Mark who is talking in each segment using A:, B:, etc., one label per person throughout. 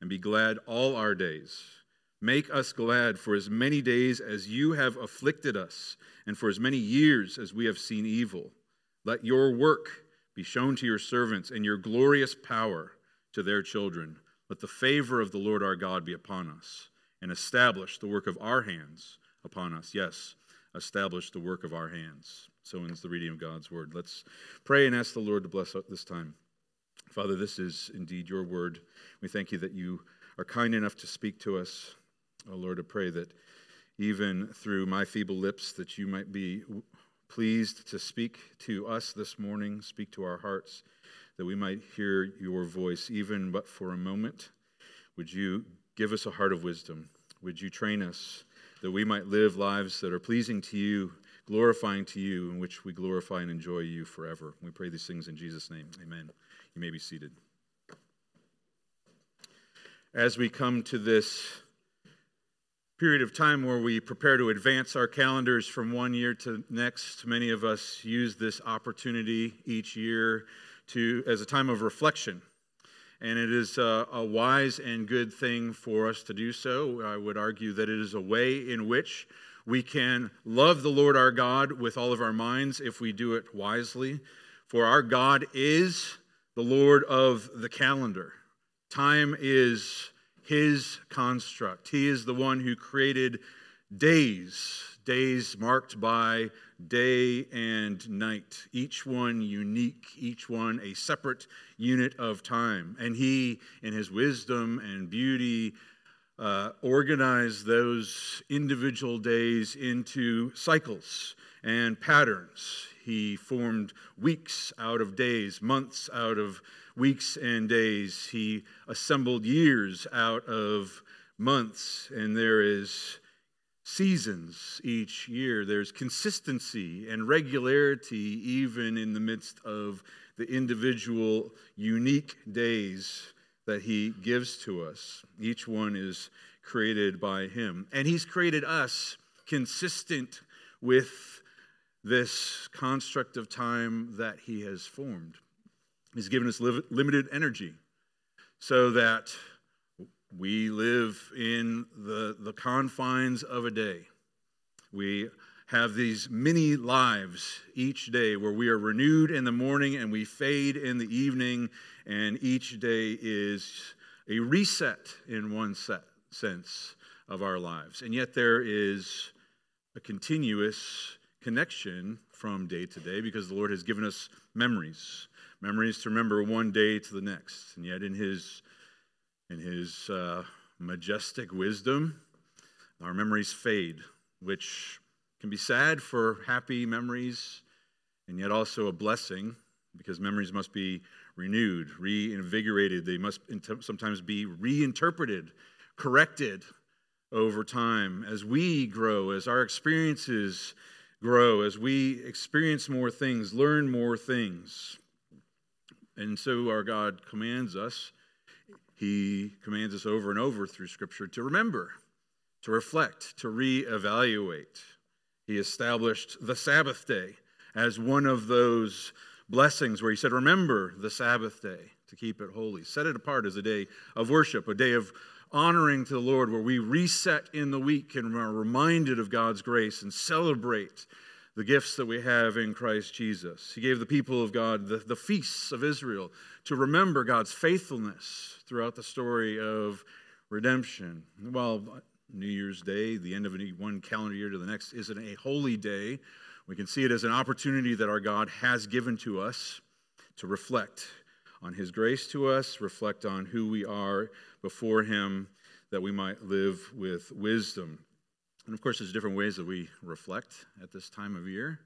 A: and be glad all our days. Make us glad for as many days as you have afflicted us, and for as many years as we have seen evil. Let your work be shown to your servants, and your glorious power to their children. Let the favor of the Lord our God be upon us, and establish the work of our hands upon us. Yes, establish the work of our hands. So ends the reading of God's word. Let's pray and ask the Lord to bless this time. Father, this is indeed your word. We thank you that you are kind enough to speak to us. Oh Lord, I pray that even through my feeble lips that you might be pleased to speak to us this morning, speak to our hearts, that we might hear your voice even but for a moment. Would you give us a heart of wisdom? Would you train us that we might live lives that are pleasing to you, glorifying to you, in which we glorify and enjoy you forever? We pray these things in Jesus' name. Amen. You may be seated. As we come to this period of time where we prepare to advance our calendars from one year to next, many of us use this opportunity each year to as a time of reflection. And it is a, a wise and good thing for us to do so. I would argue that it is a way in which we can love the Lord our God with all of our minds if we do it wisely. For our God is the Lord of the calendar. Time is his construct. He is the one who created days, days marked by day and night, each one unique, each one a separate unit of time. And he, in his wisdom and beauty, uh, organized those individual days into cycles and patterns. He formed weeks out of days, months out of weeks and days. He assembled years out of months, and there is seasons each year. There's consistency and regularity even in the midst of the individual unique days that he gives to us. Each one is created by him. And he's created us consistent with this construct of time that He has formed. He's given us limited energy so that we live in the, the confines of a day. We have these mini lives each day where we are renewed in the morning and we fade in the evening, and each day is a reset in one set, sense of our lives. And yet there is a continuous connection from day to day because the Lord has given us memories, memories to remember one day to the next. And yet, in His in His uh, majestic wisdom, our memories fade, which can be sad for happy memories, and yet also a blessing because memories must be renewed, reinvigorated. They must sometimes be reinterpreted, corrected over time as we grow, as our experiences grow, as we experience more things, learn more things. And so our God commands us, He commands us over and over through Scripture to remember, to reflect, to reevaluate. He established the Sabbath day as one of those blessings where he said, Remember the Sabbath day to keep it holy. Set it apart as a day of worship, a day of honoring to the Lord where we reset in the week and are reminded of God's grace and celebrate the gifts that we have in Christ Jesus. He gave the people of God the, the feasts of Israel to remember God's faithfulness throughout the story of redemption. Well, New Year's Day, the end of one calendar year to the next, isn't a holy day. We can see it as an opportunity that our God has given to us to reflect on His grace to us, reflect on who we are before Him, that we might live with wisdom. And of course, there's different ways that we reflect at this time of year.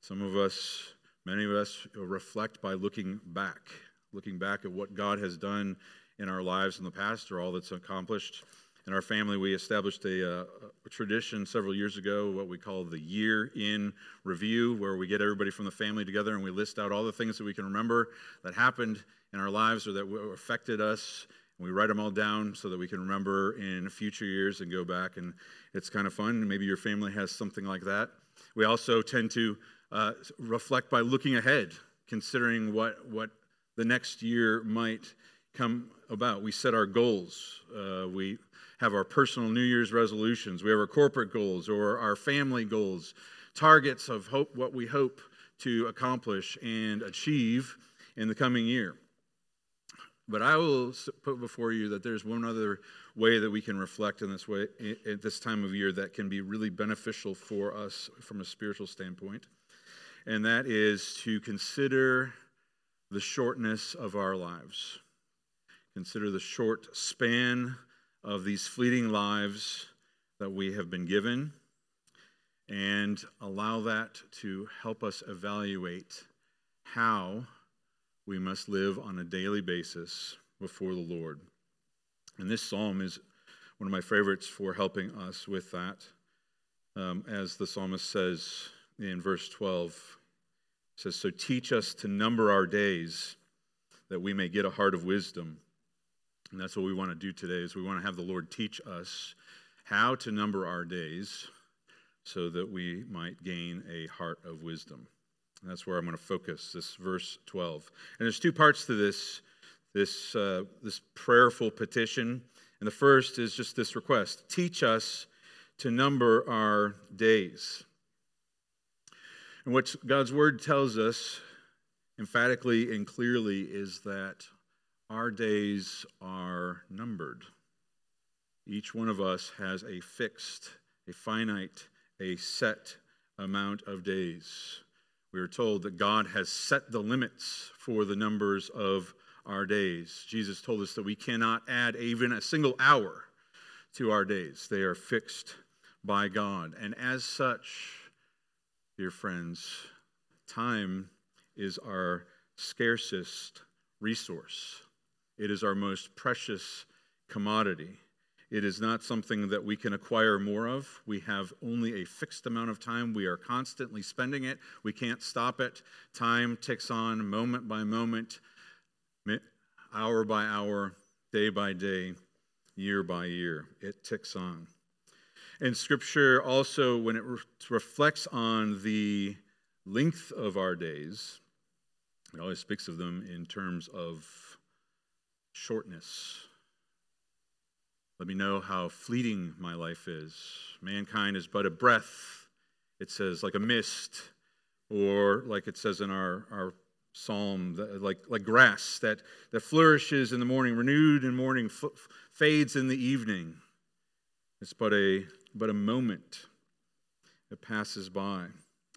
A: Some of us, many of us, reflect by looking back, looking back at what God has done in our lives in the past or all that's accomplished. In our family, we established a, uh, a, tradition several years ago, what we call the year in review, where we get everybody from the family together and we list out all the things that we can remember that happened in our lives or that affected us. We write them all down so that we can remember in future years and go back. And it's kind of fun. Maybe your family has something like that. We also tend to uh, reflect by looking ahead, considering what, what the next year might come about. We set our goals. Uh, we have our personal New Year's resolutions. We have our corporate goals or our family goals, targets of hope, what we hope to accomplish and achieve in the coming year. But I will put before you that there's one other way that we can reflect in this way at this time of year that can be really beneficial for us from a spiritual standpoint. And that is to consider the shortness of our lives. Consider the short span of these fleeting lives that we have been given and allow that to help us evaluate how we must live on a daily basis before the Lord. And this psalm is one of my favorites for helping us with that. Um, as the psalmist says in verse 12, says, So teach us to number our days that we may get a heart of wisdom. And that's what we want to do today is we want to have the Lord teach us how to number our days so that we might gain a heart of wisdom. And that's where I'm going to focus this verse 12. And there's two parts to this this uh, this prayerful petition. And the first is just this request: teach us to number our days. And what God's word tells us emphatically and clearly is that our days are numbered. Each one of us has a fixed, a finite, a set amount of days. We are told that God has set the limits for the numbers of our days. Jesus told us that we cannot add even a single hour to our days, they are fixed by God. And as such, dear friends, time is our scarcest resource. It is our most precious commodity. It is not something that we can acquire more of. We have only a fixed amount of time. We are constantly spending it. We can't stop it. Time ticks on moment by moment, hour by hour, day by day, year by year. It ticks on. And Scripture also, when it re- reflects on the length of our days, it always speaks of them in terms of shortness. Let me know how fleeting my life is. Mankind is but a breath, it says, like a mist, or like it says in our, our psalm, like, like grass that, that flourishes in the morning, renewed in morning, f- fades in the evening. It's but a, but a moment that passes by.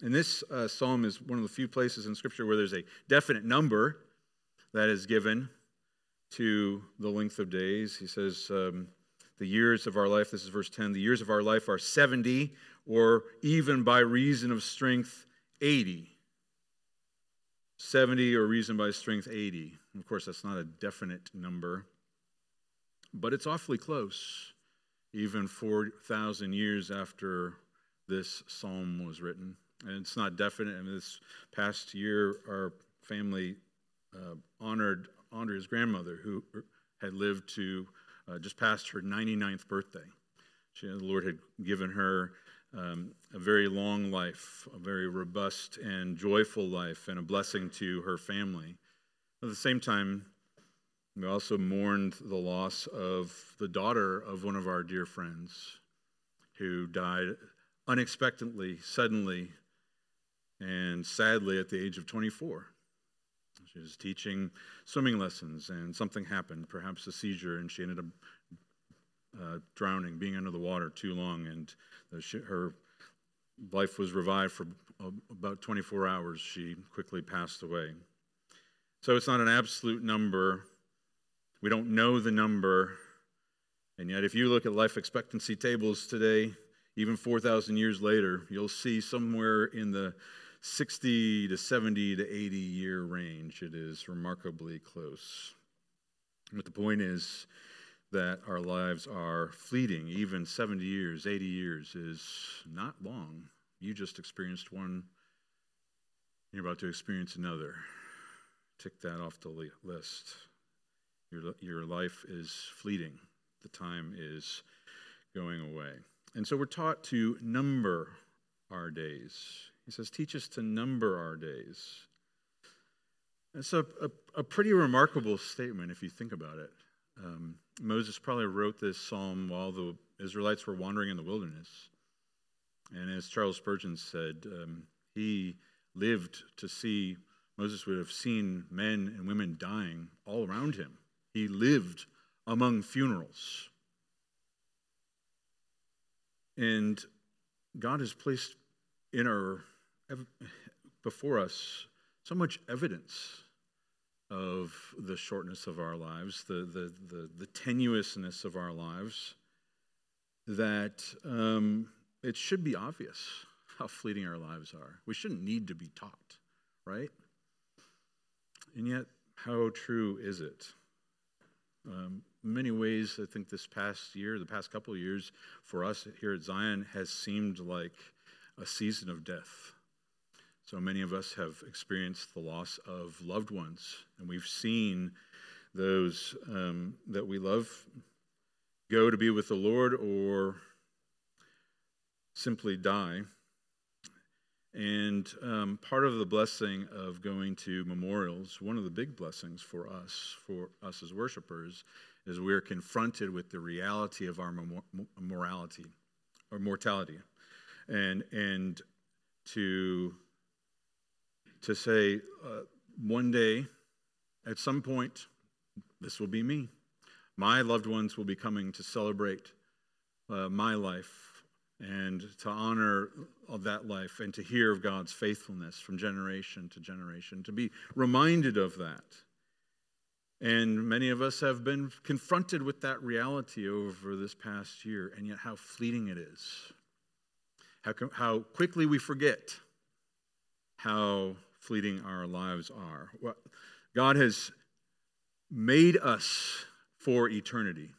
A: And this uh, psalm is one of the few places in Scripture where there's a definite number that is given to the length of days. He says, um, The years of our life, this is verse 10, the years of our life are 70, or even by reason of strength, 80. 70 or reason by strength 80. Of course, that's not a definite number, but it's awfully close, even 4,000 years after this psalm was written. And it's not definite. I mean, this past year, our family uh, honored Andrea's grandmother, who had lived to uh, just past her 99th birthday. She, the Lord had given her um, a very long life, a very robust and joyful life, and a blessing to her family. At the same time, we also mourned the loss of the daughter of one of our dear friends who died unexpectedly, suddenly, and sadly at the age of 24. She was teaching swimming lessons, and something happened, perhaps a seizure, and she ended up uh, drowning, being under the water too long, and the, her life was revived for about 24 hours. She quickly passed away. So it's not an absolute number. We don't know the number. And yet, if you look at life expectancy tables today, even 4,000 years later, you'll see somewhere in the 60 to 70 to 80 year range. It is remarkably close. But the point is that our lives are fleeting. Even 70 years, 80 years is not long. You just experienced one, you're about to experience another. Tick that off the list. Your, your life is fleeting, the time is going away. And so we're taught to number our days. He says, Teach us to number our days. It's a, a, a pretty remarkable statement if you think about it. Um, Moses probably wrote this psalm while the Israelites were wandering in the wilderness. And as Charles Spurgeon said, um, he lived to see, Moses would have seen men and women dying all around him. He lived among funerals. And God has placed in our before us so much evidence of the shortness of our lives, the, the, the, the tenuousness of our lives, that um, it should be obvious how fleeting our lives are. We shouldn't need to be taught, right? And yet, how true is it? Um, many ways, I think this past year, the past couple of years, for us here at Zion, has seemed like a season of death. So many of us have experienced the loss of loved ones, and we've seen those um, that we love go to be with the Lord or simply die. And um, part of the blessing of going to memorials, one of the big blessings for us, for us as worshipers, is we're confronted with the reality of our morality or mortality. And, and to to say, uh, one day, at some point, this will be me. My loved ones will be coming to celebrate uh, my life and to honor of that life and to hear of God's faithfulness from generation to generation, to be reminded of that. And many of us have been confronted with that reality over this past year, and yet how fleeting it is. How, how quickly we forget how fleeting our lives are. God has made us for eternity.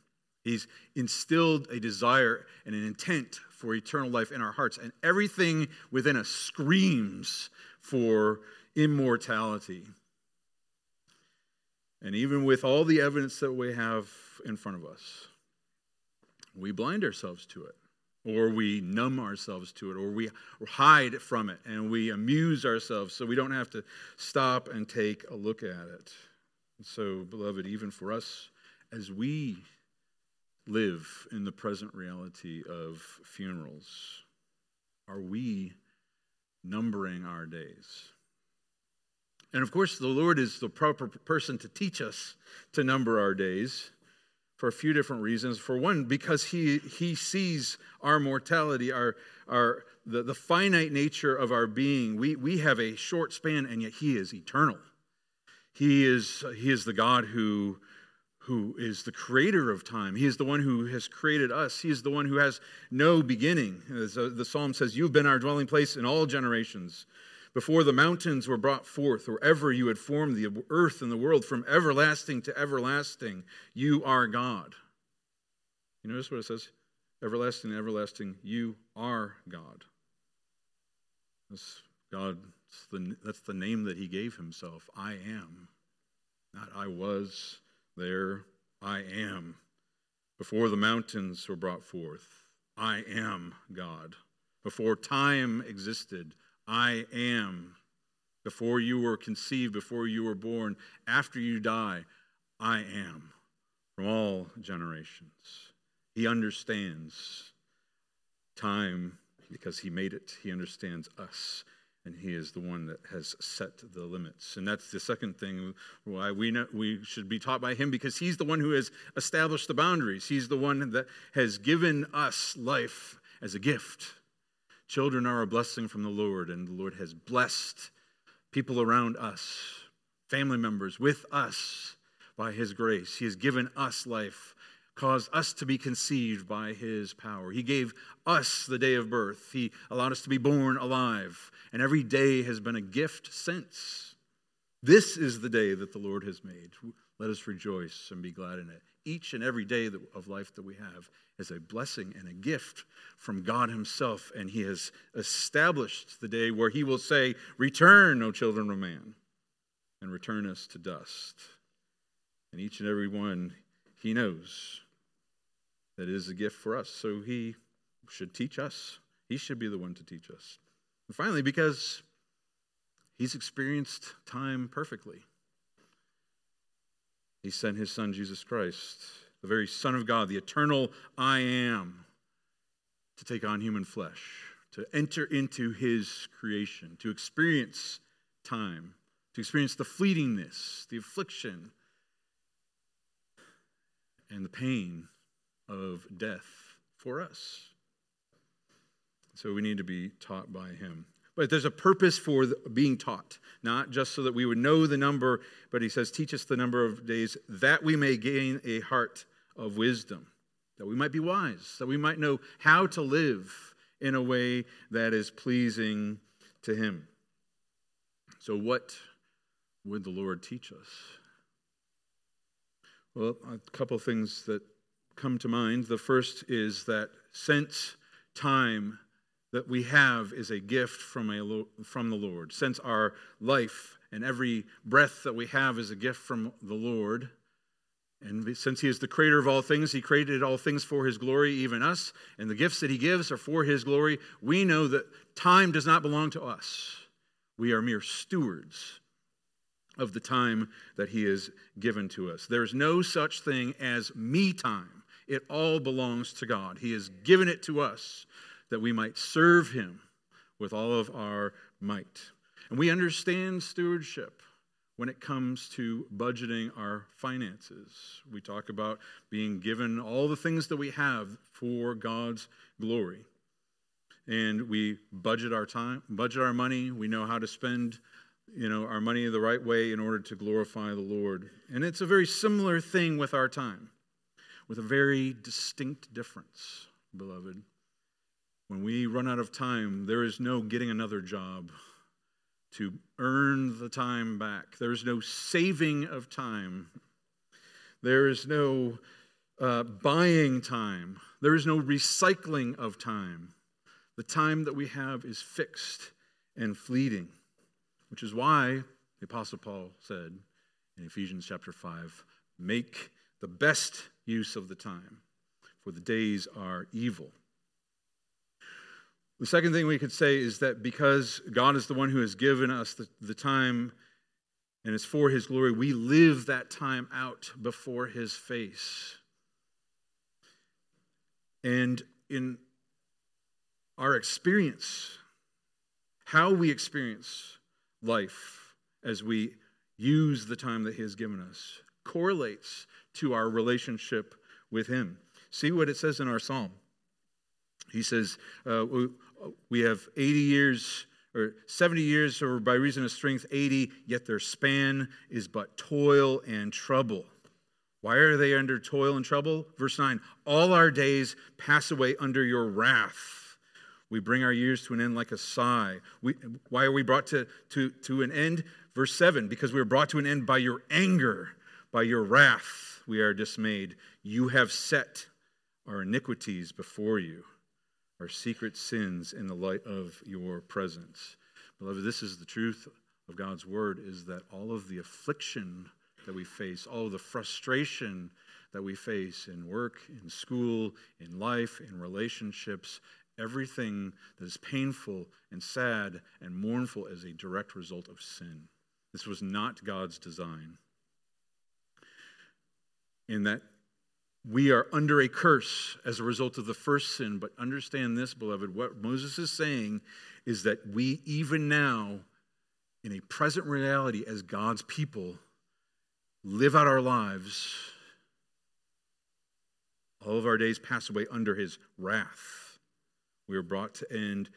A: He's instilled a desire and an intent for eternal life in our hearts, and everything within us screams for immortality. And even with all the evidence that we have in front of us, we blind ourselves to it or we numb ourselves to it, or we hide from it and we amuse ourselves so we don't have to stop and take a look at it. And so, beloved, even for us, as we live in the present reality of funerals, are we numbering our days? And of course, the Lord is the proper person to teach us to number our days for a few different reasons. For one, because he, he sees our mortality, our, our, the, the finite nature of our being. We, we have a short span, and yet he is eternal. He is, he is the God who, who is the creator of time. He is the one who has created us. He is the one who has no beginning. As uh, the psalm says, You've been our dwelling place in all generations. Before the mountains were brought forth, or ever you had formed the earth and the world, from everlasting to everlasting, you are God. You notice what it says? Everlasting, everlasting, you are God. That's God, the, that's the name that he gave himself. I am. Not I was there, I am. Before the mountains were brought forth, I am God. Before time existed, I am. Before you were conceived, before you were born, after you die, I am from all generations. He understands time because he made it. He understands us, and he is the one that has set the limits. And that's the second thing why we know, we should be taught by him because he's the one who has established the boundaries. He's the one that has given us life as a gift. Children are a blessing from the Lord, and the Lord has blessed people around us, family members with us by his grace. He has given us life, caused us to be conceived by his power. He gave us the day of birth. He allowed us to be born alive, and every day has been a gift since. This is the day that the Lord has made. Let us rejoice and be glad in it. Each and every day of life that we have is a blessing and a gift from God Himself, and He has established the day where He will say, Return, O children of man, and return us to dust. And each and every one, He knows that is a gift for us. So He should teach us. He should be the one to teach us. And finally, because He's experienced time perfectly. He sent his son, Jesus Christ, the very Son of God, the eternal I am, to take on human flesh, to enter into his creation, to experience time, to experience the fleetingness, the affliction, and the pain of death for us. So we need to be taught by him. But there's a purpose for being taught, not just so that we would know the number, but he says, Teach us the number of days that we may gain a heart of wisdom, that we might be wise, that we might know how to live in a way that is pleasing to him. So, what would the Lord teach us? Well, a couple things that come to mind. The first is that since time that we have is a gift from, a, from the Lord. Since our life and every breath that we have is a gift from the Lord, and since He is the creator of all things, He created all things for His glory, even us, and the gifts that He gives are for His glory, we know that time does not belong to us. We are mere stewards of the time that He has given to us. There is no such thing as me time, it all belongs to God. He has given it to us that we might serve him with all of our might. And we understand stewardship when it comes to budgeting our finances. We talk about being given all the things that we have for God's glory. And we budget our time, budget our money. We know how to spend, you know, our money the right way in order to glorify the Lord. And it's a very similar thing with our time, with a very distinct difference, beloved. When we run out of time, there is no getting another job to earn the time back. There is no saving of time. There is no uh, buying time. There is no recycling of time. The time that we have is fixed and fleeting, which is why the Apostle Paul said in Ephesians chapter 5 make the best use of the time, for the days are evil. The second thing we could say is that because God is the one who has given us the, the time and it's for his glory, we live that time out before his face. And in our experience, how we experience life as we use the time that he has given us correlates to our relationship with him. See what it says in our psalm. He says, uh, we have 80 years or 70 years, or by reason of strength, 80, yet their span is but toil and trouble. Why are they under toil and trouble? Verse 9 All our days pass away under your wrath. We bring our years to an end like a sigh. We, why are we brought to, to, to an end? Verse 7 Because we are brought to an end by your anger, by your wrath, we are dismayed. You have set our iniquities before you our secret sins in the light of your presence. Beloved, this is the truth of God's word is that all of the affliction that we face, all of the frustration that we face in work, in school, in life, in relationships, everything that is painful and sad and mournful as a direct result of sin. This was not God's design. In that we are under a curse as a result of the first sin, but understand this, beloved. What Moses is saying is that we, even now, in a present reality as God's people, live out our lives. All of our days pass away under his wrath. We are brought to end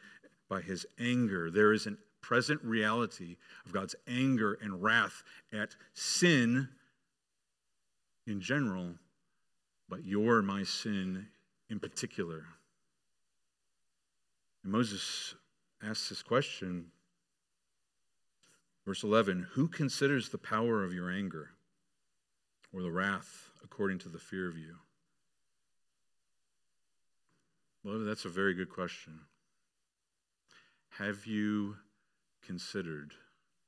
A: by his anger. There is a present reality of God's anger and wrath at sin in general but your and my sin in particular. And Moses asks this question, verse 11 Who considers the power of your anger or the wrath according to the fear of you? Well, that's a very good question. Have you considered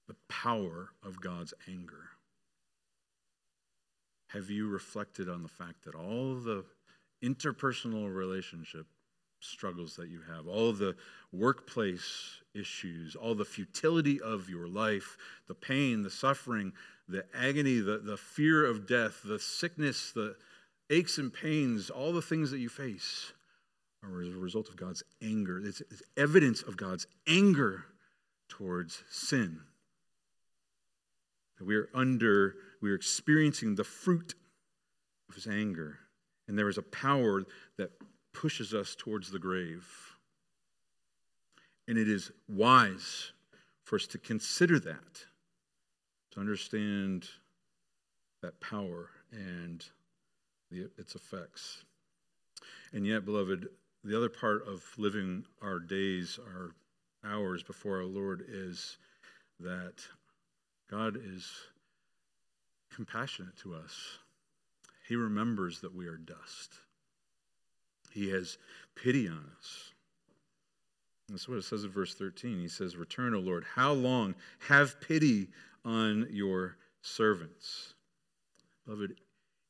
A: the power of God's anger? Have you reflected on the fact that all the interpersonal relationship struggles that you have, all the workplace issues, all the futility of your life, the pain, the suffering, the agony, the, the fear of death, the sickness, the aches and pains, all the things that you face are as a result of God's anger. It's, it's evidence of God's anger towards sin. That we are under we are experiencing the fruit of his anger. And there is a power that pushes us towards the grave. And it is wise for us to consider that, to understand that power and the, its effects. And yet, beloved, the other part of living our days, our hours before our Lord is that God is compassionate to us. He remembers that we are dust. He has pity on us. That's what it says in verse 13. He says, Return, O Lord. How long? Have pity on your servants. Beloved,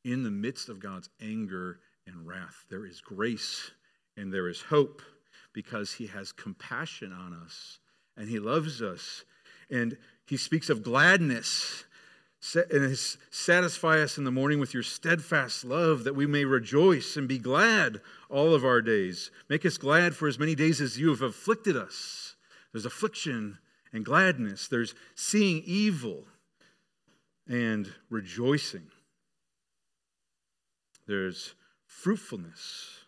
A: in the midst of God's anger and wrath, there is grace and there is hope because He has compassion on us and He loves us. And He speaks of gladness and satisfy us in the morning with your steadfast love, that we may rejoice and be glad all of our days. Make us glad for as many days as you have afflicted us. There's affliction and gladness, there's seeing evil and rejoicing. There's fruitfulness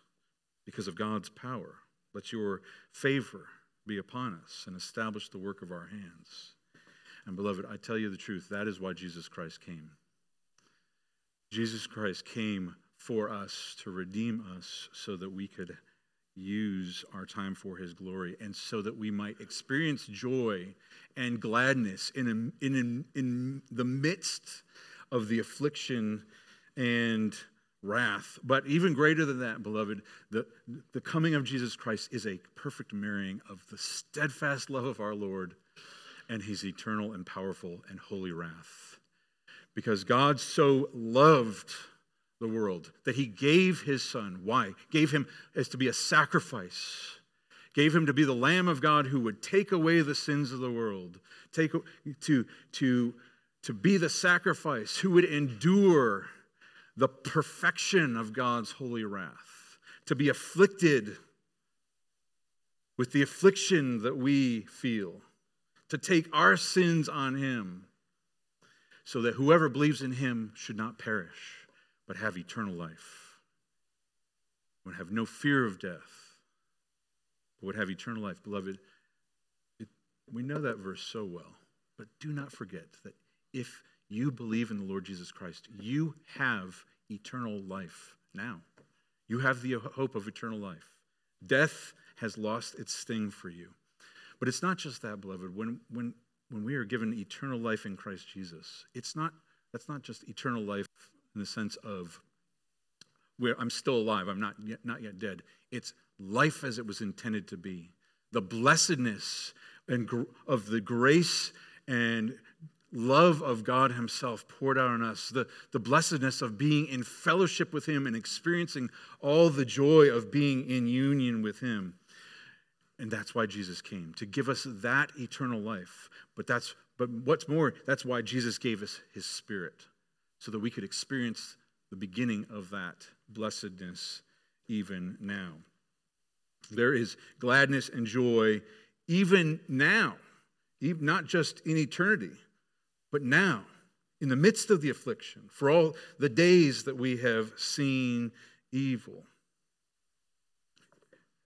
A: because of God's power. Let your favor be upon us and establish the work of our hands. And beloved, I tell you the truth, that is why Jesus Christ came. Jesus Christ came for us to redeem us so that we could use our time for his glory and so that we might experience joy and gladness in, in, in, in the midst of the affliction and wrath. But even greater than that, beloved, the, the coming of Jesus Christ is a perfect mirroring of the steadfast love of our Lord and his eternal and powerful and holy wrath. Because God so loved the world that he gave his son. Why? Gave him as to be a sacrifice. Gave him to be the Lamb of God who would take away the sins of the world. Take to, to, to be the sacrifice who would endure the perfection of God's holy wrath. To be afflicted with the affliction that we feel to take our sins on him, so that whoever believes in him should not perish, but have eternal life, would have no fear of death, but would have eternal life. Beloved, it, we know that verse so well, but do not forget that if you believe in the Lord Jesus Christ, you have eternal life now. You have the hope of eternal life. Death has lost its sting for you. But it's not just that, beloved. When, when, when we are given eternal life in Christ Jesus, it's not, that's not just eternal life in the sense of where I'm still alive, I'm not yet, not yet dead. It's life as it was intended to be. The blessedness and gr- of the grace and love of God Himself poured out on us, the, the blessedness of being in fellowship with Him and experiencing all the joy of being in union with Him. And that's why Jesus came, to give us that eternal life. But that's but what's more, that's why Jesus gave us his spirit, so that we could experience the beginning of that blessedness even now. There is gladness and joy even now, not just in eternity, but now, in the midst of the affliction, for all the days that we have seen evil.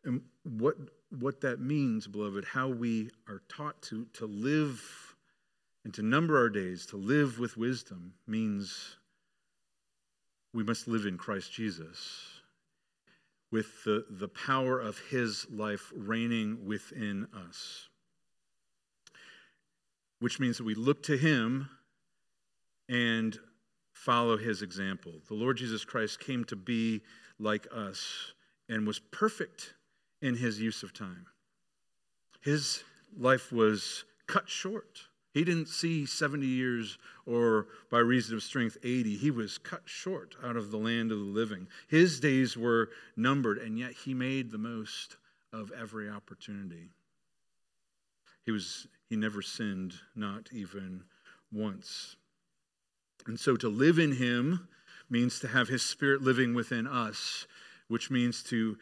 A: And what, what that means, beloved, how we are taught to, to live and to number our days, to live with wisdom, means we must live in Christ Jesus with the, the power of his life reigning within us. Which means that we look to him and follow his example. The Lord Jesus Christ came to be like us and was perfect in his use of time. His life was cut short. He didn't see 70 years or by reason of strength 80. He was cut short out of the land of the living. His days were numbered, and yet he made the most of every opportunity. He was he never sinned, not even once. And so to live in him means to have his spirit living within us, which means to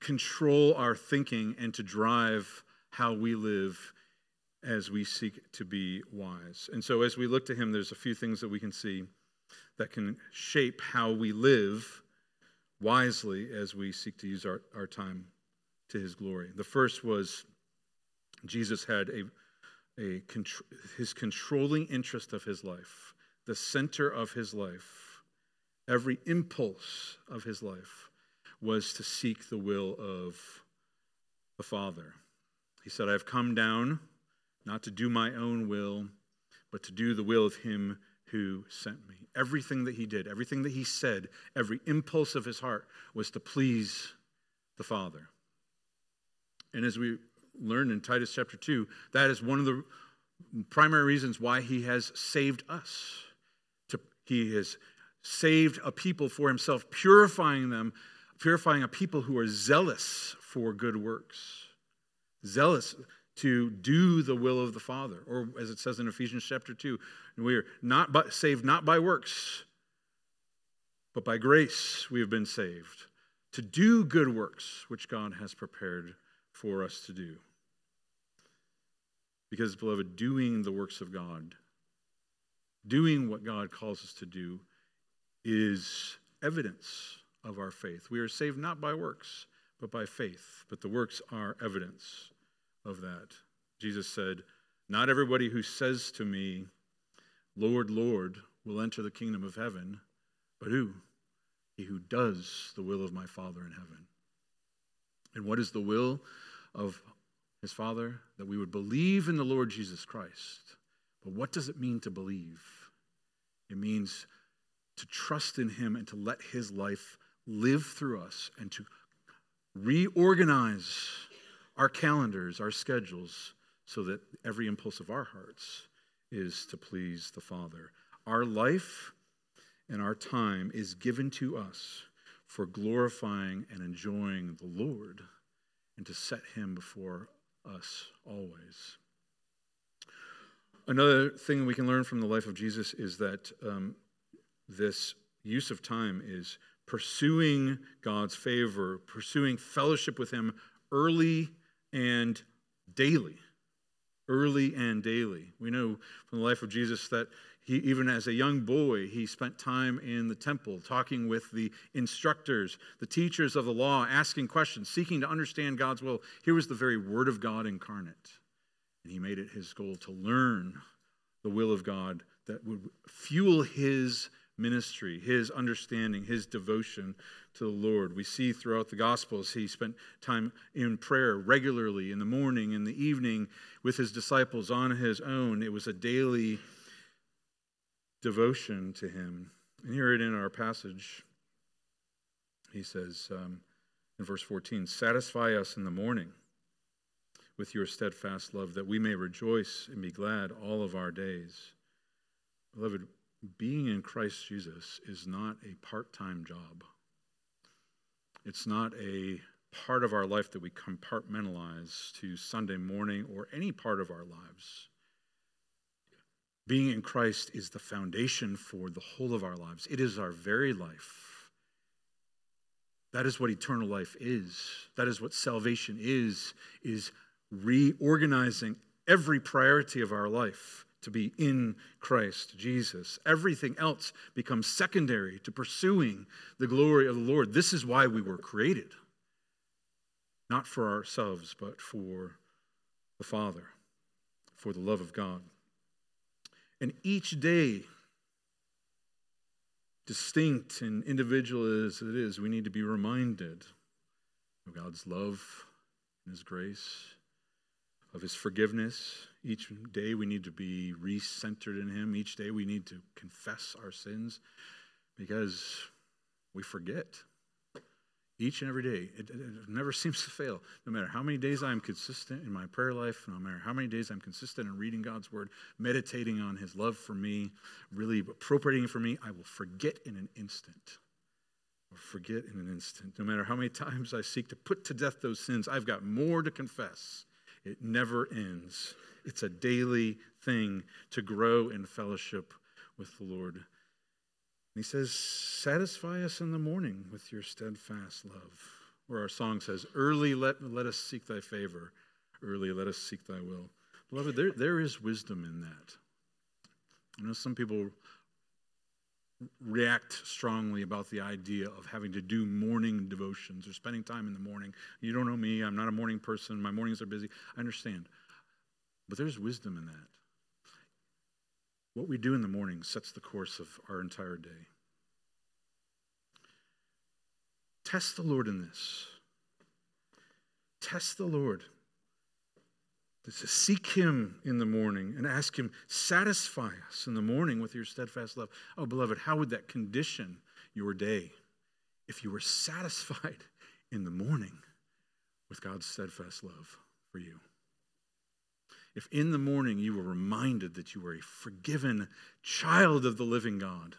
A: control our thinking and to drive how we live as we seek to be wise. And so, as we look to him, there's a few things that we can see that can shape how we live wisely as we seek to use our, our time to his glory. The first was Jesus had a, a his controlling interest of his life, the center of his life, every impulse of his life was to seek the will of the Father. He said, I've come down not to do my own will, but to do the will of him who sent me. Everything that he did, everything that he said, every impulse of his heart was to please the Father. And as we learn in Titus chapter 2, that is one of the primary reasons why he has saved us. He has saved a people for himself, purifying them, purifying a people who are zealous for good works. Zealous to do the will of the Father. Or as it says in Ephesians chapter 2, we are not by, saved not by works, but by grace we have been saved to do good works which God has prepared for us to do. Because, beloved, doing the works of God, doing what God calls us to do, is evidence of our faith. We are saved not by works, but by faith. But the works are evidence of that. Jesus said, Not everybody who says to me, Lord, Lord, will enter the kingdom of heaven, but who? He who does the will of my Father in heaven. And what is the will of his Father? That we would believe in the Lord Jesus Christ. But what does it mean to believe? It means to trust in him and to let his life live through us and to reorganize our calendars, our schedules, so that every impulse of our hearts is to please the Father. Our life and our time is given to us for glorifying and enjoying the Lord and to set Him before us always. Another thing we can learn from the life of Jesus is that um, this use of time is pursuing God's favor, pursuing fellowship with Him early and daily. Early and daily. We know from the life of Jesus that he, even as a young boy, he spent time in the temple talking with the instructors, the teachers of the law, asking questions, seeking to understand God's will. Here was the very Word of God incarnate. And he made it his goal to learn the will of God that would fuel his ministry, his understanding, his devotion to the Lord. We see throughout the Gospels he spent time in prayer regularly in the morning, in the evening, with his disciples on his own. It was a daily devotion to him. And here it in our passage, he says um, in verse 14 Satisfy us in the morning with your steadfast love, that we may rejoice and be glad all of our days. Beloved, being in Christ Jesus is not a part time job. It's not a part of our life that we compartmentalize to Sunday morning or any part of our lives. Being in Christ is the foundation for the whole of our lives. It is our very life. That is what eternal life is. That is what salvation is, is reorganizing every priority of our life to be in Christ Jesus. Everything else becomes secondary to pursuing the glory of the Lord. This is why we were created. Not for ourselves, but for the Father, for the love of God. And each day, distinct and individual as it is, we need to be reminded of God's love and His grace, of His forgiveness. Each day we need to be recentered in Him. Each day we need to confess our sins because we forget each and every day. It, it, never seems to fail. No matter how many days I'm consistent in my prayer life, no matter how many days I'm consistent in reading God's word, meditating on his love for me, really appropriating for me, I will forget in an instant. Or forget in an instant. No matter how many times I seek to put to death those sins, I've got more to confess. It never ends. It's a daily thing to grow in fellowship with the Lord he says, Satisfy us in the morning with your steadfast love. Or our song says, Early let, let us seek thy favor, early let us seek thy will. Beloved, there, there is wisdom in that. I know some people react strongly about the idea of having to do morning devotions or spending time in the morning. You don't know me, I'm not a morning person, my mornings are busy. I understand. But there's wisdom in that. What we do in the morning sets the course of our entire day. Test the Lord in this. Test the Lord. To seek Him in the morning and ask Him, satisfy us in the morning with your steadfast love. Oh, beloved, how would that condition your day if you were satisfied in the morning with God's steadfast love for you? if in the morning you were reminded that you are a forgiven child of the living God,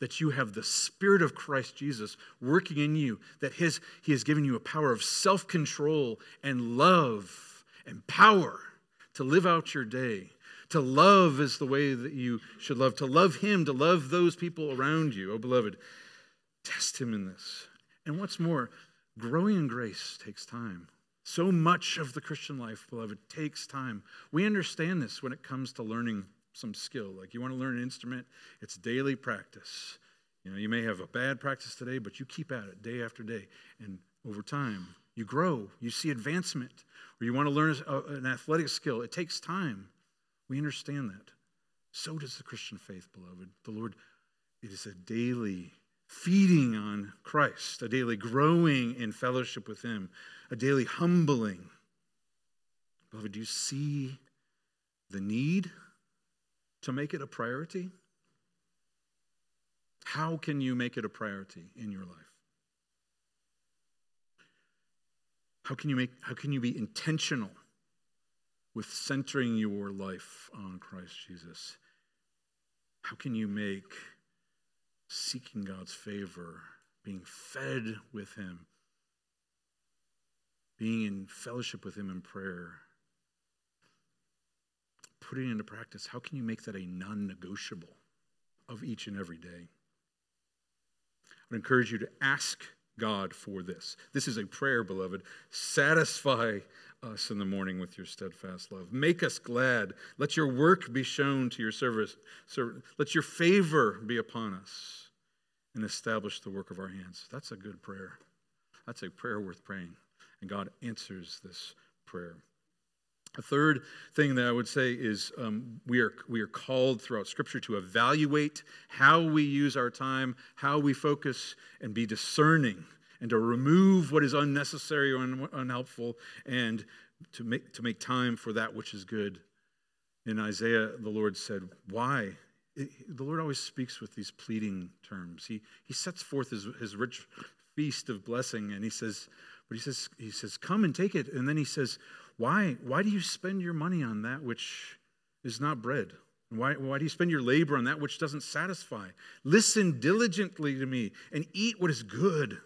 A: that you have the Spirit of Christ Jesus working in you, that his, He has given you a power of self control and love and power to live out your day. To love is the way that you should love. To love Him, to love those people around you. Oh, beloved, test Him in this. And what's more, growing in grace takes time. So much of the Christian life, beloved, takes time. We understand this when it comes to learning some skill. Like you want to learn an instrument, it's daily practice. You know, you may have a bad practice today, but you keep at it day after day. And over time, you grow, you see advancement. Or you want to learn an athletic skill, it takes time. We understand that. So does the Christian faith, beloved. The Lord, it is a daily feeding on Christ, a daily growing in fellowship with Him, a daily humbling. Beloved, do you see the need to make it a priority? How can you make it a priority in your life? How can you make how can you be intentional with centering your life on Christ Jesus? How can you make seeking God's favor, being fed with Him, being in fellowship with Him in prayer, putting into practice, how can you make that a non negotiable of each and every day? I would encourage you to ask God for this. This is a prayer, beloved. Satisfy us in the morning with your steadfast love. Make us glad. Let your work be shown to your service. Let your favor be upon us and establish the work of our hands. That's a good prayer. That's a prayer worth praying. And God answers this prayer. A third thing that I would say is um, we, are, we are called throughout Scripture to evaluate how we use our time, how we focus, and be discerning, and to remove what is unnecessary or un- unhelpful, and to make, to make time for that which is good. In Isaiah, the Lord said, Why? The Lord always speaks with these pleading terms. He, he sets forth his, his rich feast of blessing, and he says, but he says, he says, come and take it. And then he says, why, why do you spend your money on that which is not bread? Why, why do you spend your labor on that which doesn't satisfy? Listen diligently to me and eat what is good,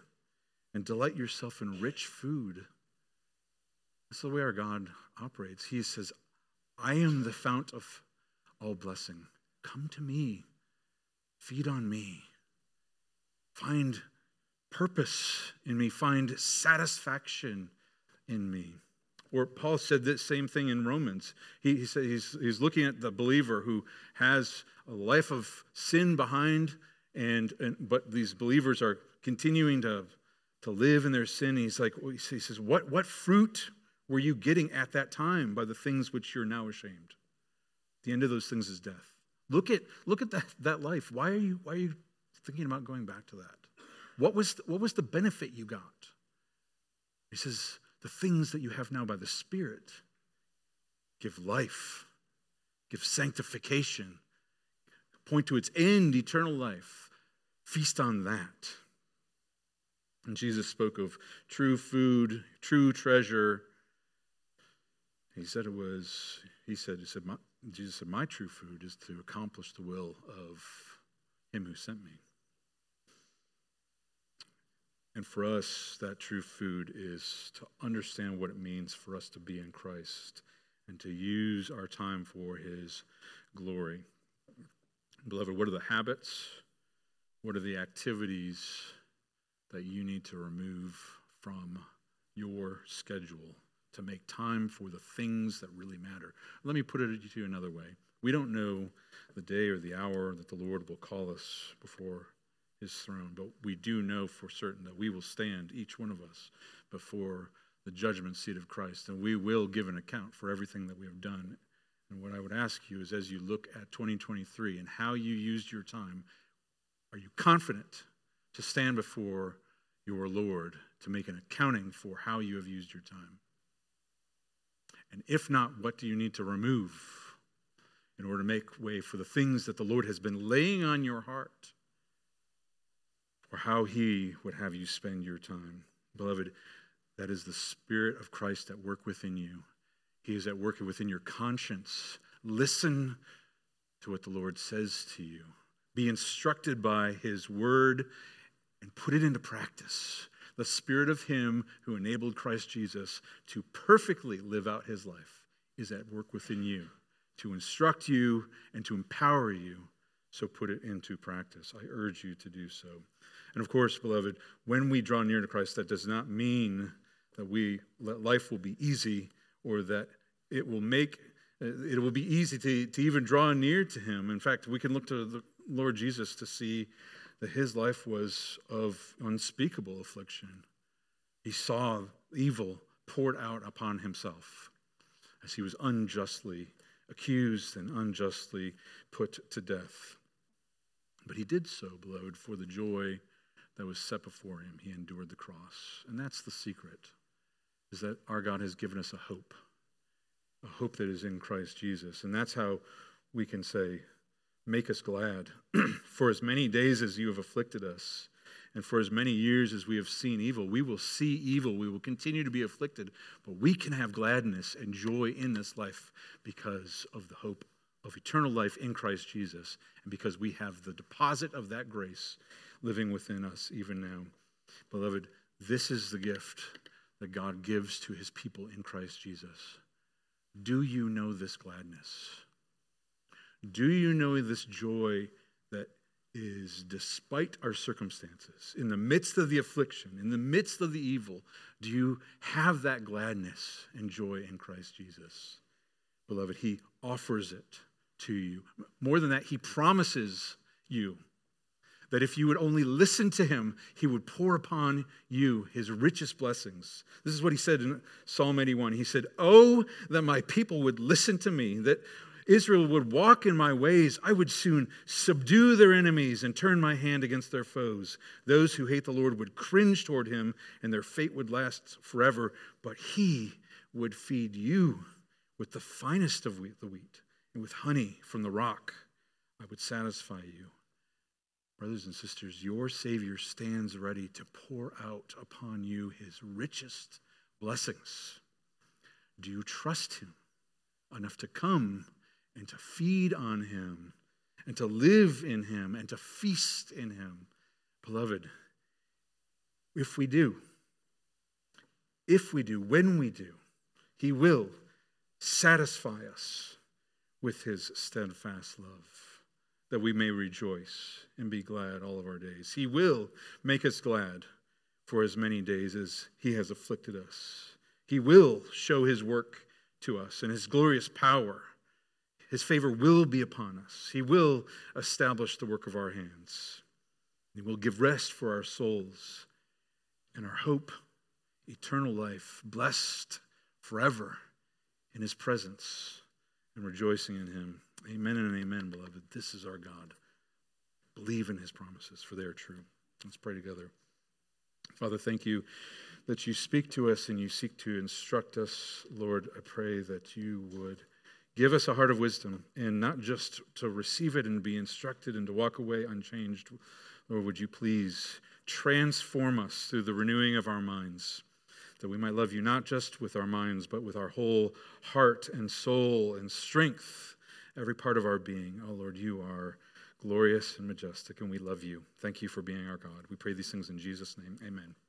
A: and delight yourself in rich food. That's the way our God operates. He says, I am the fount of all blessing. Come to me, feed on me, find purpose in me, find satisfaction in me. Or Paul said the same thing in Romans. He, he said he's, he's looking at the believer who has a life of sin behind, and, and but these believers are continuing to, to live in their sin. He's like, he says, what, what fruit were you getting at that time by the things which you're now ashamed? The end of those things is death. Look at, look at that, that life. Why are, you, why are you thinking about going back to that? What was, what was the benefit you got? He says, the things that you have now by the Spirit give life, give sanctification, point to its end, eternal life. Feast on that. And Jesus spoke of true food, true treasure. He said it was, he said, he said, Jesus said, My true food is to accomplish the will of him who sent me. And for us, that true food is to understand what it means for us to be in Christ and to use our time for his glory. Beloved, what are the habits? What are the activities that you need to remove from your schedule to make time for the things that really matter? Let me put it to you another way. We don't know the day or the hour that the Lord will call us before his throne. But we do know for certain that we will stand, each one of us, before the judgment seat of Christ, and we will give an account for everything that we have done. And what I would ask you is as you look at 2023 and how you used your time, are you confident to stand before your Lord to make an accounting for how you have used your time? And if not, what do you need to remove in order to make way for the things that the Lord has been laying on your heart? Or how He would have you spend your time. Beloved, that is the Spirit of Christ at work within you. He is at work within your conscience. Listen to what the Lord says to you. Be instructed by His word and put it into practice. The Spirit of Him who enabled Christ Jesus to perfectly live out His life is at work within you to instruct you and to empower you. So put it into practice. I urge you to do so. And of course, beloved, when we draw near to Christ, that does not mean that we that life will be easy or that it will make it will be easy to, to even draw near to him. In fact, we can look to the Lord Jesus to see that his life was of unspeakable affliction. He saw evil poured out upon himself as he was unjustly accused and unjustly put to death. But he did so, beloved, for the joy that was set before him. He endured the cross. And that's the secret, is that our God has given us a hope, a hope that is in Christ Jesus. And that's how we can say, Make us glad. for as many days as you have afflicted us, and for as many years as we have seen evil, we will see evil. We will continue to be afflicted, but we can have gladness and joy in this life because of the hope of eternal life in Christ Jesus, and because we have the deposit of that grace living within us even now. Beloved, this is the gift that God gives to his people in Christ Jesus. Do you know this gladness? Do you know this joy that is despite our circumstances, in the midst of the affliction, in the midst of the evil? Do you have that gladness and joy in Christ Jesus? Beloved, he offers it to you. More than that, he promises you that if you would only listen to him, he would pour upon you his richest blessings. This is what he said in Psalm 81. He said, Oh, that my people would listen to me, that Israel would walk in my ways. I would soon subdue their enemies and turn my hand against their foes. Those who hate the Lord would cringe toward him, and their fate would last forever. But he would feed you with the finest of wheat, the wheat, and with honey from the rock. I would satisfy you. Brothers and sisters, your Savior stands ready to pour out upon you his richest blessings. Do you trust him enough to come and to feed on him and to live in him and to feast in him? Beloved, if we do, if we do, when we do, He will satisfy us with His steadfast love, that we may rejoice and be glad all of our days. He will make us glad for as many days as He has afflicted us. He will show His work to us and His glorious power. His favor will be upon us. He will establish the work of our hands. He will give rest for our souls and our hope, eternal life, blessed forever in his presence and rejoicing in him. Amen and amen, beloved. This is our God. Believe in his promises, for they are true. Let's pray together. Father, thank you that you speak to us and you seek to instruct us. Lord, I pray that you would give us a heart of wisdom and not just to receive it and be instructed and to walk away unchanged. Lord, would you please transform us through the renewing of our minds, that we might love you not just with our minds, but with our whole heart and soul and strength, every part of our being. Oh, Lord, you are glorious and majestic, and we love you. Thank you for being our God. We pray these things in Jesus' name. Amen.